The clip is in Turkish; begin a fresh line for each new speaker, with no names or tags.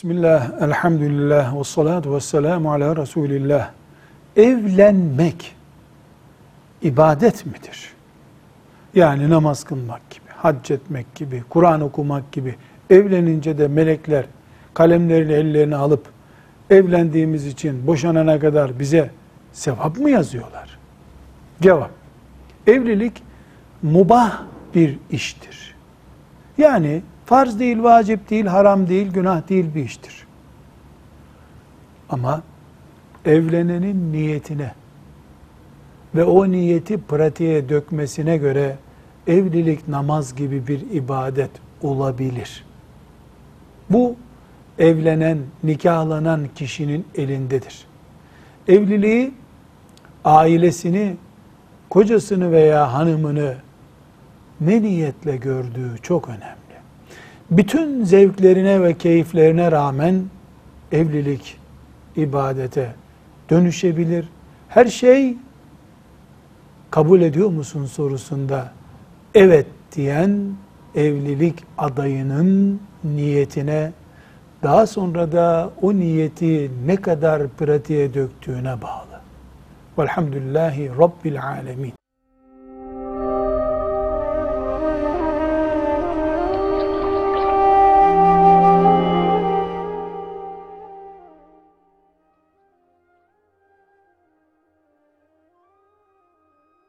Bismillah, elhamdülillah, ve salatu ve selamu ala Resulillah. Evlenmek ibadet midir? Yani namaz kılmak gibi, hac etmek gibi, Kur'an okumak gibi. Evlenince de melekler kalemlerini ellerine alıp evlendiğimiz için boşanana kadar bize sevap mı yazıyorlar? Cevap. Evlilik mubah bir iştir. Yani farz değil, vacip değil, haram değil, günah değil bir iştir. Ama evlenenin niyetine ve o niyeti pratiğe dökmesine göre evlilik namaz gibi bir ibadet olabilir. Bu evlenen, nikahlanan kişinin elindedir. Evliliği ailesini, kocasını veya hanımını ne niyetle gördüğü çok önemli. Bütün zevklerine ve keyiflerine rağmen evlilik ibadete dönüşebilir. Her şey kabul ediyor musun sorusunda evet diyen evlilik adayının niyetine daha sonra da o niyeti ne kadar pratiğe döktüğüne bağlı. Velhamdülillahi Rabbil Alemin.